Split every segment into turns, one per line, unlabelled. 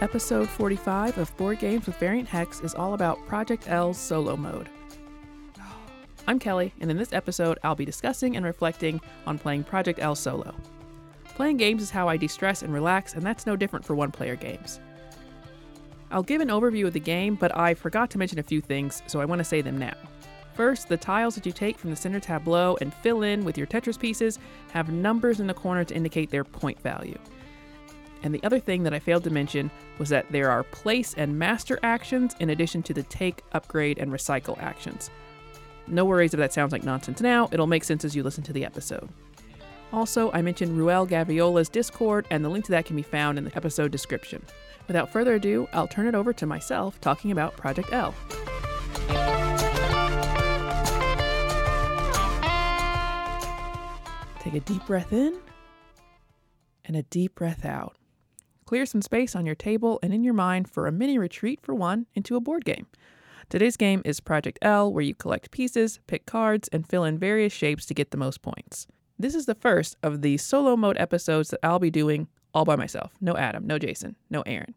Episode 45 of Board Games with Variant Hex is all about Project L's solo mode. I'm Kelly, and in this episode, I'll be discussing and reflecting on playing Project L solo. Playing games is how I de stress and relax, and that's no different for one player games. I'll give an overview of the game, but I forgot to mention a few things, so I want to say them now. First, the tiles that you take from the center tableau and fill in with your Tetris pieces have numbers in the corner to indicate their point value. And the other thing that I failed to mention was that there are place and master actions in addition to the take, upgrade, and recycle actions. No worries if that sounds like nonsense now, it'll make sense as you listen to the episode. Also, I mentioned Ruel Gaviola's Discord, and the link to that can be found in the episode description. Without further ado, I'll turn it over to myself talking about Project L. Take a deep breath in and a deep breath out. Clear some space on your table and in your mind for a mini retreat for one into a board game. Today's game is Project L, where you collect pieces, pick cards, and fill in various shapes to get the most points. This is the first of the solo mode episodes that I'll be doing all by myself. No Adam, no Jason, no Aaron.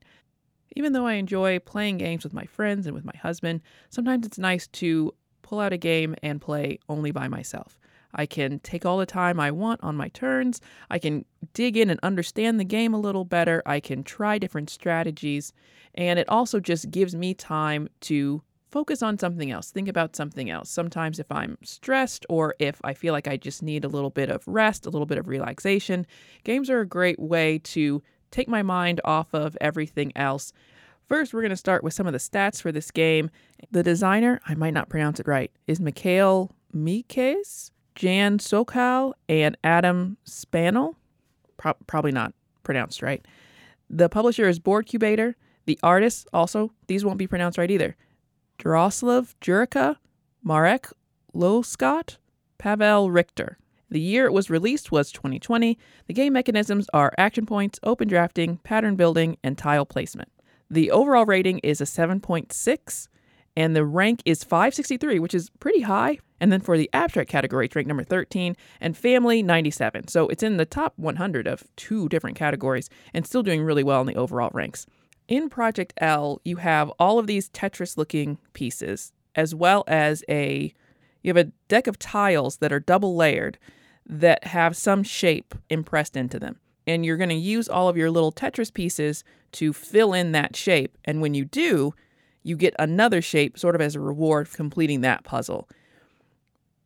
Even though I enjoy playing games with my friends and with my husband, sometimes it's nice to pull out a game and play only by myself. I can take all the time I want on my turns. I can dig in and understand the game a little better. I can try different strategies. And it also just gives me time to focus on something else, think about something else. Sometimes, if I'm stressed or if I feel like I just need a little bit of rest, a little bit of relaxation, games are a great way to take my mind off of everything else. First, we're going to start with some of the stats for this game. The designer, I might not pronounce it right, is Mikhail Mikes. Jan Sokal and Adam Spanel. Pro- probably not pronounced right. The publisher is Boardcubator. The artists, also, these won't be pronounced right either. Droslav Jurica, Marek Loscott, Pavel Richter. The year it was released was 2020. The game mechanisms are action points, open drafting, pattern building, and tile placement. The overall rating is a 7.6, and the rank is 563, which is pretty high and then for the abstract category, it's ranked number 13, and family, 97. So it's in the top 100 of two different categories and still doing really well in the overall ranks. In Project L, you have all of these Tetris looking pieces, as well as a you have a deck of tiles that are double layered that have some shape impressed into them. And you're going to use all of your little Tetris pieces to fill in that shape. And when you do, you get another shape sort of as a reward for completing that puzzle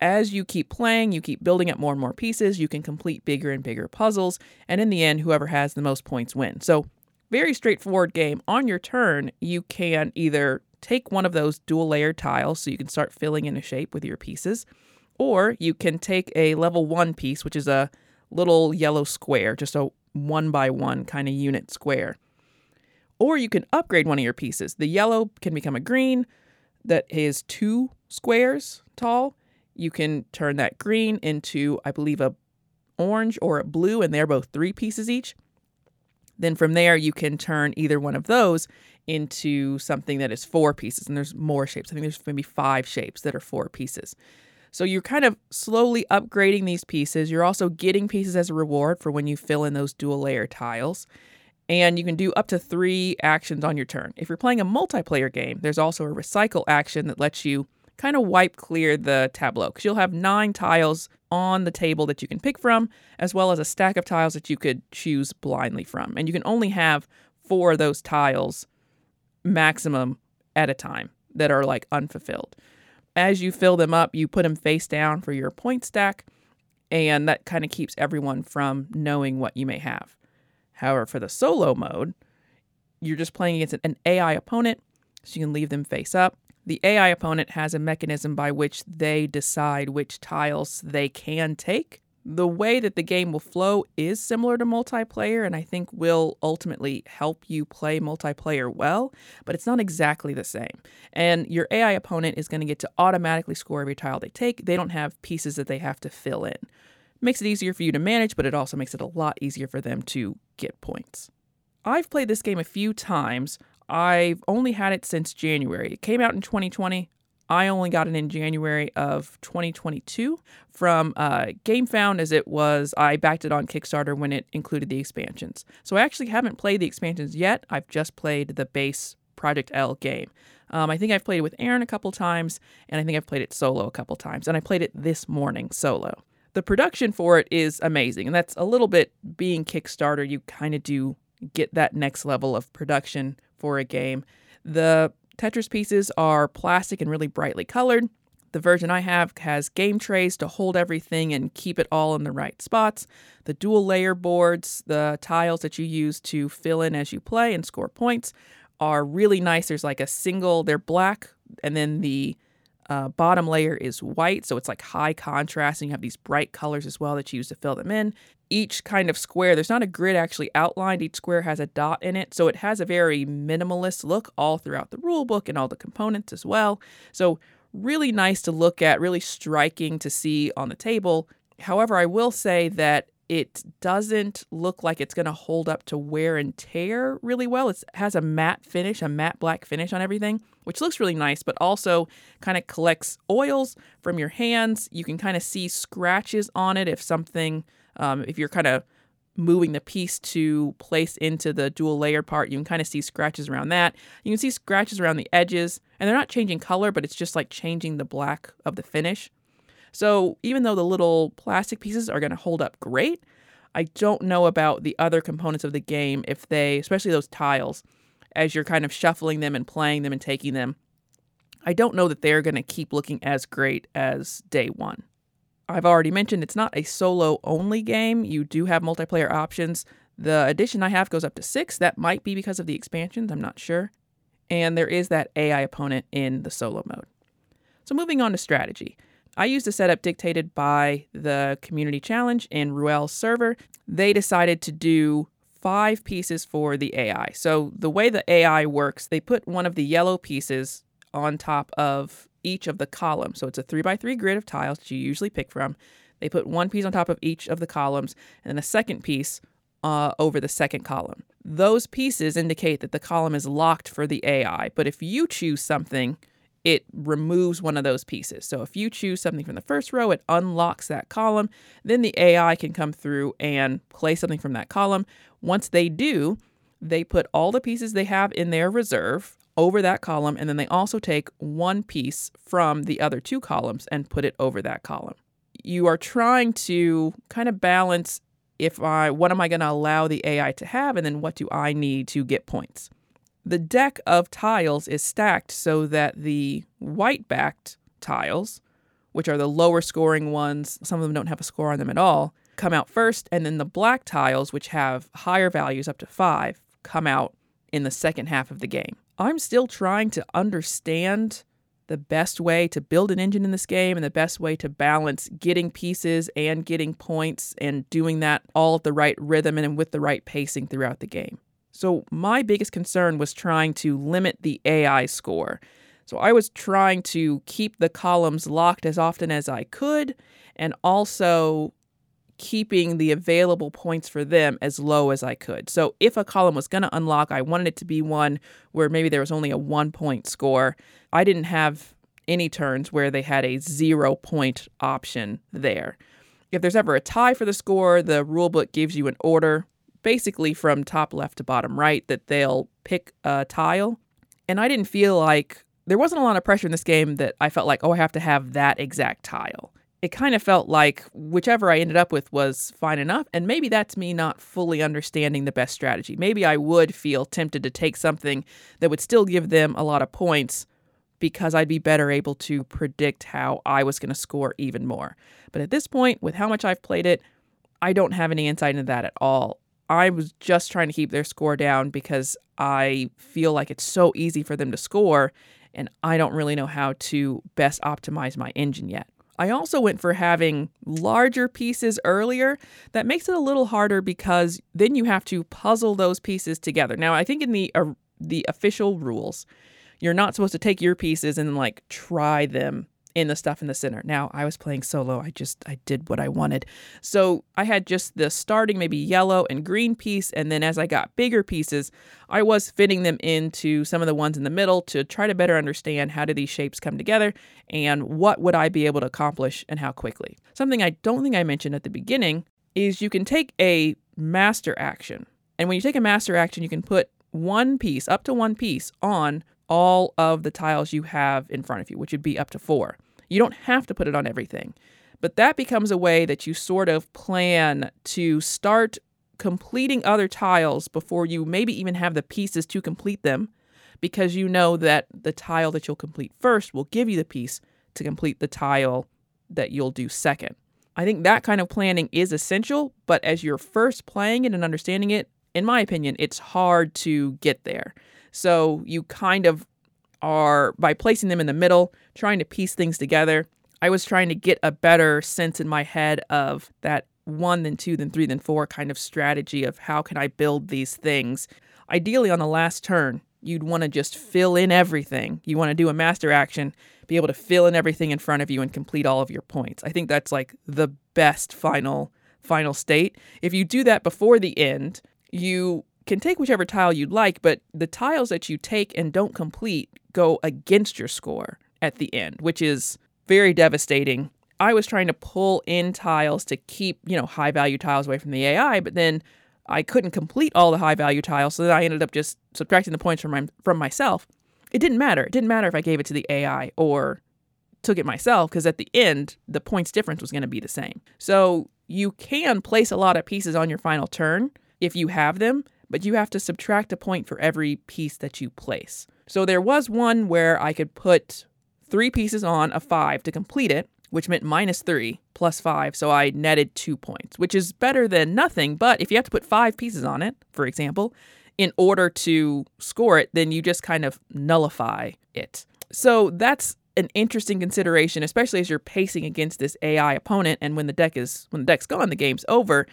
as you keep playing, you keep building up more and more pieces, you can complete bigger and bigger puzzles, and in the end, whoever has the most points wins. So, very straightforward game. On your turn, you can either take one of those dual layered tiles so you can start filling in a shape with your pieces, or you can take a level one piece, which is a little yellow square, just a one by one kind of unit square. Or you can upgrade one of your pieces. The yellow can become a green that is two squares tall you can turn that green into, I believe, a orange or a blue, and they're both three pieces each. Then from there, you can turn either one of those into something that is four pieces. And there's more shapes. I think there's maybe five shapes that are four pieces. So you're kind of slowly upgrading these pieces. You're also getting pieces as a reward for when you fill in those dual layer tiles. And you can do up to three actions on your turn. If you're playing a multiplayer game, there's also a recycle action that lets you kind of wipe clear the tableau because you'll have nine tiles on the table that you can pick from, as well as a stack of tiles that you could choose blindly from. And you can only have four of those tiles maximum at a time that are like unfulfilled. As you fill them up, you put them face down for your point stack, and that kind of keeps everyone from knowing what you may have. However, for the solo mode, you're just playing against an AI opponent, so you can leave them face up. The AI opponent has a mechanism by which they decide which tiles they can take. The way that the game will flow is similar to multiplayer, and I think will ultimately help you play multiplayer well, but it's not exactly the same. And your AI opponent is going to get to automatically score every tile they take. They don't have pieces that they have to fill in. Makes it easier for you to manage, but it also makes it a lot easier for them to get points. I've played this game a few times I've only had it since January. It came out in 2020. I only got it in January of 2022 from uh, GameFound, as it was, I backed it on Kickstarter when it included the expansions. So I actually haven't played the expansions yet. I've just played the base Project L game. Um, I think I've played it with Aaron a couple times, and I think I've played it solo a couple times, and I played it this morning solo. The production for it is amazing, and that's a little bit being Kickstarter. You kind of do get that next level of production for a game. The Tetris pieces are plastic and really brightly colored. The version I have has game trays to hold everything and keep it all in the right spots. The dual layer boards, the tiles that you use to fill in as you play and score points, are really nice. There's like a single, they're black, and then the uh, bottom layer is white, so it's like high contrast, and you have these bright colors as well that you use to fill them in. Each kind of square, there's not a grid actually outlined, each square has a dot in it, so it has a very minimalist look all throughout the rule book and all the components as well. So, really nice to look at, really striking to see on the table. However, I will say that it doesn't look like it's going to hold up to wear and tear really well. It has a matte finish, a matte black finish on everything, which looks really nice, but also kind of collects oils from your hands. You can kind of see scratches on it if something, um, if you're kind of moving the piece to place into the dual layer part, you can kind of see scratches around that. You can see scratches around the edges, and they're not changing color, but it's just like changing the black of the finish. So even though the little plastic pieces are going to hold up great, I don't know about the other components of the game if they, especially those tiles, as you're kind of shuffling them and playing them and taking them, I don't know that they're going to keep looking as great as day one. I've already mentioned it's not a solo only game. You do have multiplayer options. The edition I have goes up to six. That might be because of the expansions, I'm not sure. And there is that AI opponent in the solo mode. So, moving on to strategy. I used a setup dictated by the community challenge in Ruel's server. They decided to do five pieces for the AI. So the way the AI works, they put one of the yellow pieces on top of each of the columns. So it's a three by three grid of tiles that you usually pick from. They put one piece on top of each of the columns and then a second piece uh, over the second column. Those pieces indicate that the column is locked for the AI. But if you choose something, it removes one of those pieces. So if you choose something from the first row, it unlocks that column. Then the AI can come through and play something from that column. Once they do, they put all the pieces they have in their reserve over that column, and then they also take one piece from the other two columns and put it over that column. You are trying to kind of balance if I what am I going to allow the AI to have and then what do I need to get points. The deck of tiles is stacked so that the white backed tiles, which are the lower scoring ones, some of them don't have a score on them at all, come out first, and then the black tiles, which have higher values up to five, come out in the second half of the game. I'm still trying to understand the best way to build an engine in this game and the best way to balance getting pieces and getting points and doing that all at the right rhythm and with the right pacing throughout the game. So, my biggest concern was trying to limit the AI score. So, I was trying to keep the columns locked as often as I could and also keeping the available points for them as low as I could. So, if a column was going to unlock, I wanted it to be one where maybe there was only a one point score. I didn't have any turns where they had a zero point option there. If there's ever a tie for the score, the rulebook gives you an order basically from top left to bottom right that they'll pick a tile. And I didn't feel like there wasn't a lot of pressure in this game that I felt like, oh, I have to have that exact tile. It kind of felt like whichever I ended up with was fine enough. And maybe that's me not fully understanding the best strategy. Maybe I would feel tempted to take something that would still give them a lot of points because I'd be better able to predict how I was going to score even more. But at this point, with how much I've played it, I don't have any insight into that at all. I was just trying to keep their score down because I feel like it's so easy for them to score, and I don't really know how to best optimize my engine yet. I also went for having larger pieces earlier. That makes it a little harder because then you have to puzzle those pieces together. Now, I think in the uh, the official rules, you're not supposed to take your pieces and like try them in the stuff in the center. Now, I was playing solo. I just I did what I wanted. So, I had just the starting maybe yellow and green piece and then as I got bigger pieces, I was fitting them into some of the ones in the middle to try to better understand how do these shapes come together and what would I be able to accomplish and how quickly. Something I don't think I mentioned at the beginning is you can take a master action. And when you take a master action, you can put one piece, up to one piece on all of the tiles you have in front of you, which would be up to four. You don't have to put it on everything, but that becomes a way that you sort of plan to start completing other tiles before you maybe even have the pieces to complete them because you know that the tile that you'll complete first will give you the piece to complete the tile that you'll do second. I think that kind of planning is essential, but as you're first playing it and understanding it, in my opinion, it's hard to get there. So you kind of are, by placing them in the middle, trying to piece things together. I was trying to get a better sense in my head of that one, then two, then three, then four kind of strategy of how can I build these things. Ideally, on the last turn, you'd want to just fill in everything. You want to do a master action, be able to fill in everything in front of you and complete all of your points. I think that's like the best final final state. If you do that before the end, you can take whichever tile you'd like, but the tiles that you take and don't complete go against your score at the end, which is very devastating. I was trying to pull in tiles to keep, you know, high value tiles away from the AI, but then I couldn't complete all the high value tiles, so then I ended up just subtracting the points from my, from myself. It didn't matter. It didn't matter if I gave it to the AI or took it myself because at the end the points difference was going to be the same. So you can place a lot of pieces on your final turn if you have them, but you have to subtract a point for every piece that you place. So there was one where I could put three pieces on a five to complete it, which meant minus three plus five. So I netted two points, which is better than nothing. But if you have to put five pieces on it, for example, in order to score it, then you just kind of nullify it. So that's an interesting consideration, especially as you're pacing against this AI opponent. And when the deck is when the deck's gone, the game's over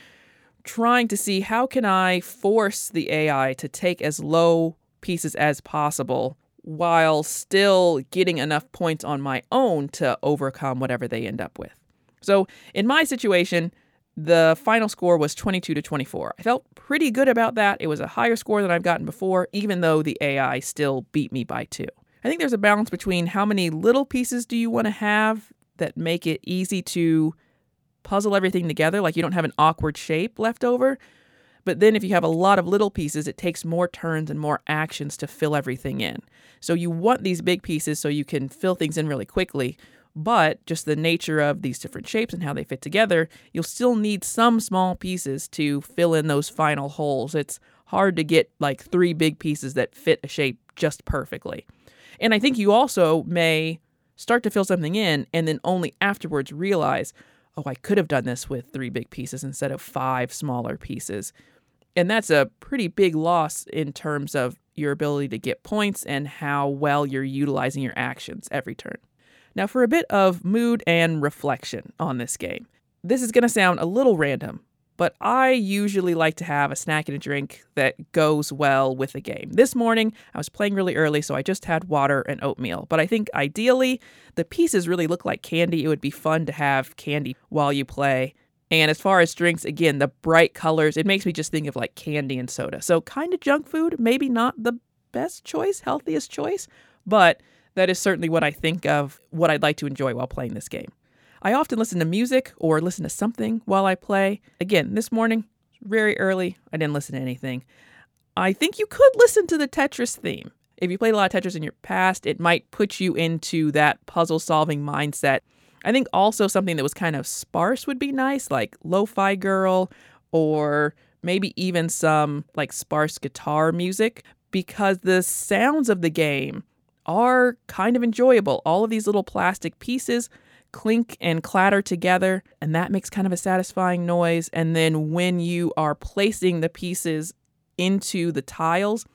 trying to see how can I force the AI to take as low pieces as possible while still getting enough points on my own to overcome whatever they end up with. So, in my situation, the final score was 22 to 24. I felt pretty good about that. It was a higher score than I've gotten before, even though the AI still beat me by two. I think there's a balance between how many little pieces do you want to have that make it easy to puzzle everything together, like you don't have an awkward shape left over. But then if you have a lot of little pieces, it takes more turns and more actions to fill everything in. So you want these big pieces so you can fill things in really quickly. But just the nature of these different shapes and how they fit together, you'll still need some small pieces to fill in those final holes. It's hard to get like three big pieces that fit a shape just perfectly. And I think you also may start to fill something in and then only afterwards realize, oh, I could have done this with three big pieces instead of five smaller pieces. And that's a pretty big loss in terms of your ability to get points and how well you're utilizing your actions every turn. Now, for a bit of mood and reflection on this game. This is going to sound a little random, but I usually like to have a snack and a drink that goes well with the game. This morning, I was playing really early, so I just had water and oatmeal. But I think ideally, the pieces really look like candy. It would be fun to have candy while you play. And as far as drinks, again, the bright colors, it makes me just think of like candy and soda. So, kind of junk food, maybe not the best choice, healthiest choice, but that is certainly what I think of what I'd like to enjoy while playing this game. I often listen to music or listen to something while I play. Again, this morning, very early, I didn't listen to anything. I think you could listen to the Tetris theme. If you played a lot of Tetris in your past, it might put you into that puzzle solving mindset. I think also something that was kind of sparse would be nice, like Lo Fi Girl or maybe even some like sparse guitar music, because the sounds of the game are kind of enjoyable. All of these little plastic pieces clink and clatter together, and that makes kind of a satisfying noise. And then when you are placing the pieces into the tiles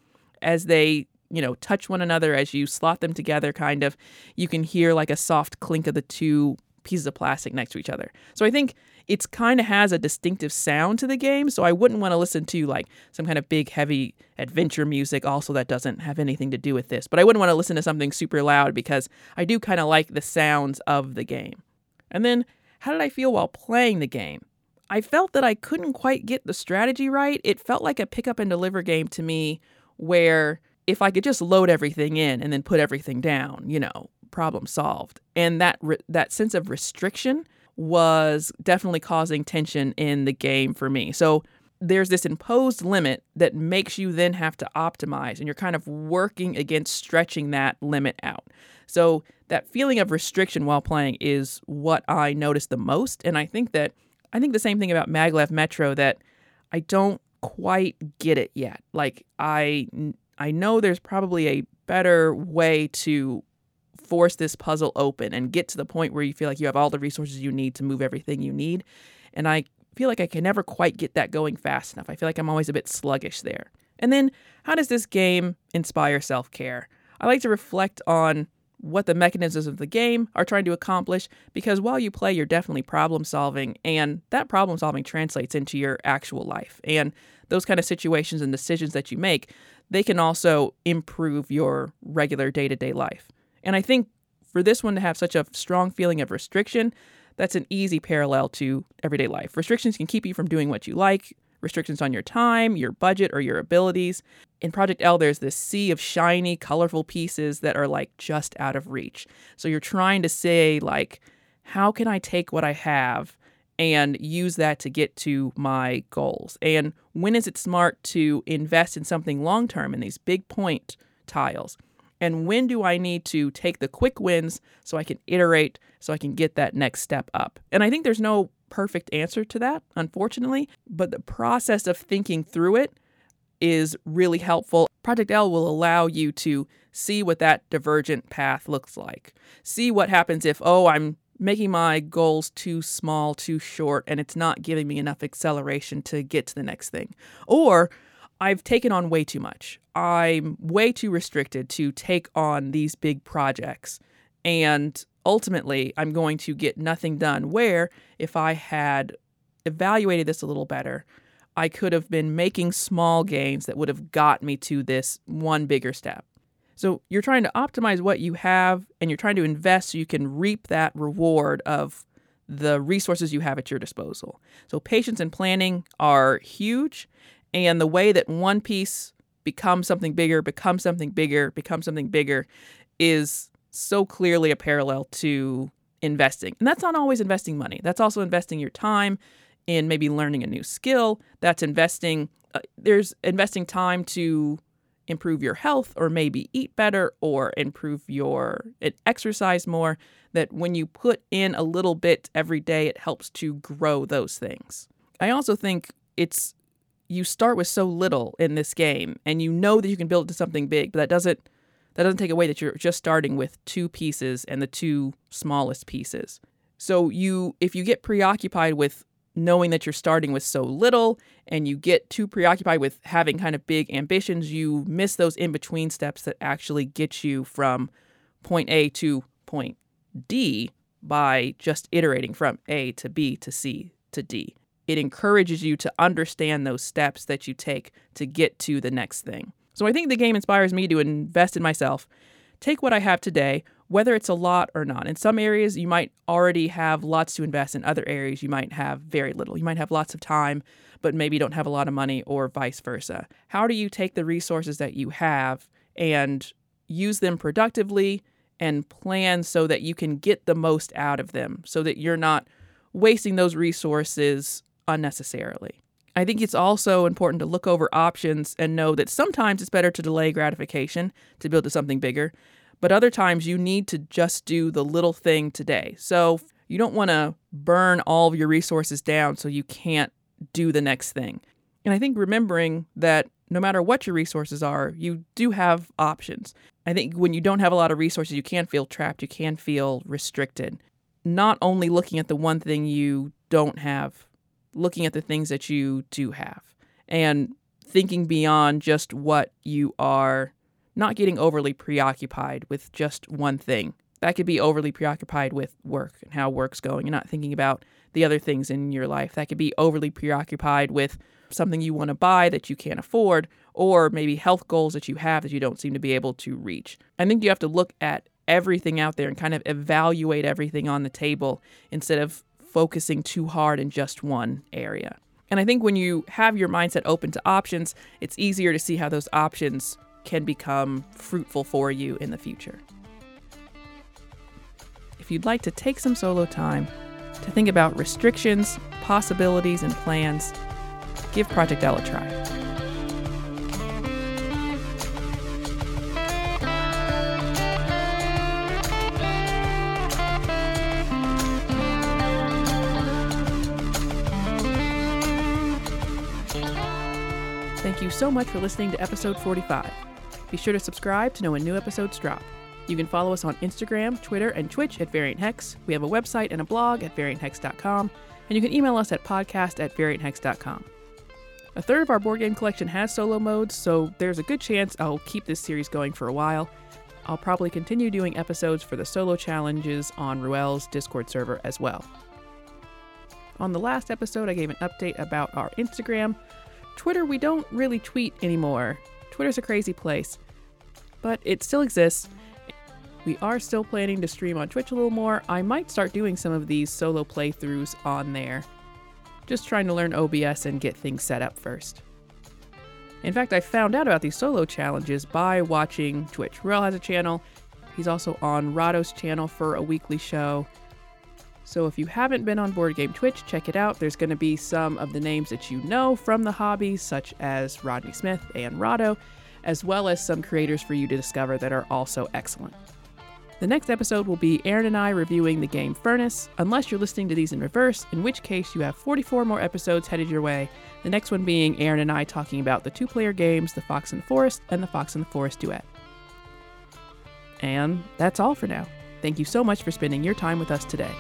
as they you know touch one another as you slot them together kind of you can hear like a soft clink of the two pieces of plastic next to each other. So I think it's kind of has a distinctive sound to the game. So I wouldn't want to listen to like some kind of big, heavy adventure music, also that doesn't have anything to do with this. But I wouldn't want to listen to something super loud because I do kind of like the sounds of the game. And then, how did I feel while playing the game? I felt that I couldn't quite get the strategy right. It felt like a pick up and deliver game to me where if I could just load everything in and then put everything down, you know, problem solved. And that re- that sense of restriction was definitely causing tension in the game for me. So there's this imposed limit that makes you then have to optimize and you're kind of working against stretching that limit out. So that feeling of restriction while playing is what I noticed the most and I think that I think the same thing about Maglev Metro that I don't quite get it yet. Like I I know there's probably a better way to force this puzzle open and get to the point where you feel like you have all the resources you need to move everything you need. And I feel like I can never quite get that going fast enough. I feel like I'm always a bit sluggish there. And then how does this game inspire self-care? I like to reflect on what the mechanisms of the game are trying to accomplish because while you play, you're definitely problem solving, and that problem solving translates into your actual life. And those kind of situations and decisions that you make, they can also improve your regular day to day life. And I think for this one to have such a strong feeling of restriction, that's an easy parallel to everyday life. Restrictions can keep you from doing what you like, restrictions on your time, your budget, or your abilities. In Project L, there's this sea of shiny, colorful pieces that are like just out of reach. So you're trying to say, like, how can I take what I have and use that to get to my goals? And when is it smart to invest in something long term in these big point tiles? And when do I need to take the quick wins so I can iterate, so I can get that next step up? And I think there's no perfect answer to that, unfortunately, but the process of thinking through it is really helpful. Project L will allow you to see what that divergent path looks like. See what happens if, oh, I'm making my goals too small, too short, and it's not giving me enough acceleration to get to the next thing. Or I've taken on way too much. I'm way too restricted to take on these big projects. And ultimately I'm going to get nothing done. Where if I had evaluated this a little better, I could have been making small gains that would have got me to this one bigger step. So you're trying to optimize what you have and you're trying to invest so you can reap that reward of the resources you have at your disposal. So patience and planning are huge. And the way that one piece becomes something bigger, becomes something bigger, becomes something bigger is so clearly a parallel to investing. And that's not always investing money. That's also investing your time in maybe learning a new skill. That's investing uh, there's investing time to improve your health or maybe eat better or improve your exercise more that when you put in a little bit every day it helps to grow those things. I also think it's you start with so little in this game and you know that you can build it to something big, but that doesn't that doesn't take away that you're just starting with two pieces and the two smallest pieces. So you if you get preoccupied with knowing that you're starting with so little and you get too preoccupied with having kind of big ambitions, you miss those in between steps that actually get you from point A to point D by just iterating from A to B to C to D. It encourages you to understand those steps that you take to get to the next thing. So I think the game inspires me to invest in myself, take what I have today, whether it's a lot or not. In some areas, you might already have lots to invest. In other areas, you might have very little. You might have lots of time, but maybe don't have a lot of money, or vice versa. How do you take the resources that you have and use them productively and plan so that you can get the most out of them so that you're not wasting those resources unnecessarily? I think it's also important to look over options and know that sometimes it's better to delay gratification to build to something bigger, but other times you need to just do the little thing today. So you don't want to burn all of your resources down so you can't do the next thing. And I think remembering that no matter what your resources are, you do have options. I think when you don't have a lot of resources, you can feel trapped, you can feel restricted. Not only looking at the one thing you don't have looking at the things that you do have and thinking beyond just what you are, not getting overly preoccupied with just one thing That could be overly preoccupied with work and how work's going. You're not thinking about the other things in your life. That could be overly preoccupied with something you want to buy that you can't afford, or maybe health goals that you have that you don't seem to be able to reach. I think you have to look at everything out there and kind of evaluate everything on the table instead of focusing too hard in just one area. And I think when you have your mindset open to options, it's easier to see how those options can become fruitful for you in the future. If you'd like to take some solo time to think about restrictions, possibilities, and plans, give Project L a try. You so much for listening to episode 45. Be sure to subscribe to know when new episodes drop. You can follow us on Instagram, Twitter, and Twitch at Variant Hex. We have a website and a blog at varianthex.com, and you can email us at podcast at varianthex.com. A third of our board game collection has solo modes, so there's a good chance I'll keep this series going for a while. I'll probably continue doing episodes for the solo challenges on Ruel's Discord server as well. On the last episode, I gave an update about our Instagram. Twitter, we don't really tweet anymore. Twitter's a crazy place, but it still exists. We are still planning to stream on Twitch a little more. I might start doing some of these solo playthroughs on there. Just trying to learn OBS and get things set up first. In fact, I found out about these solo challenges by watching Twitch. Ruel has a channel. He's also on Rahdo's channel for a weekly show. So if you haven't been on Board Game Twitch, check it out. There's going to be some of the names that you know from the hobby, such as Rodney Smith and Rahdo, as well as some creators for you to discover that are also excellent. The next episode will be Aaron and I reviewing the game Furnace, unless you're listening to these in reverse, in which case you have 44 more episodes headed your way. The next one being Aaron and I talking about the two player games The Fox and the Forest and The Fox and the Forest Duet. And that's all for now. Thank you so much for spending your time with us today.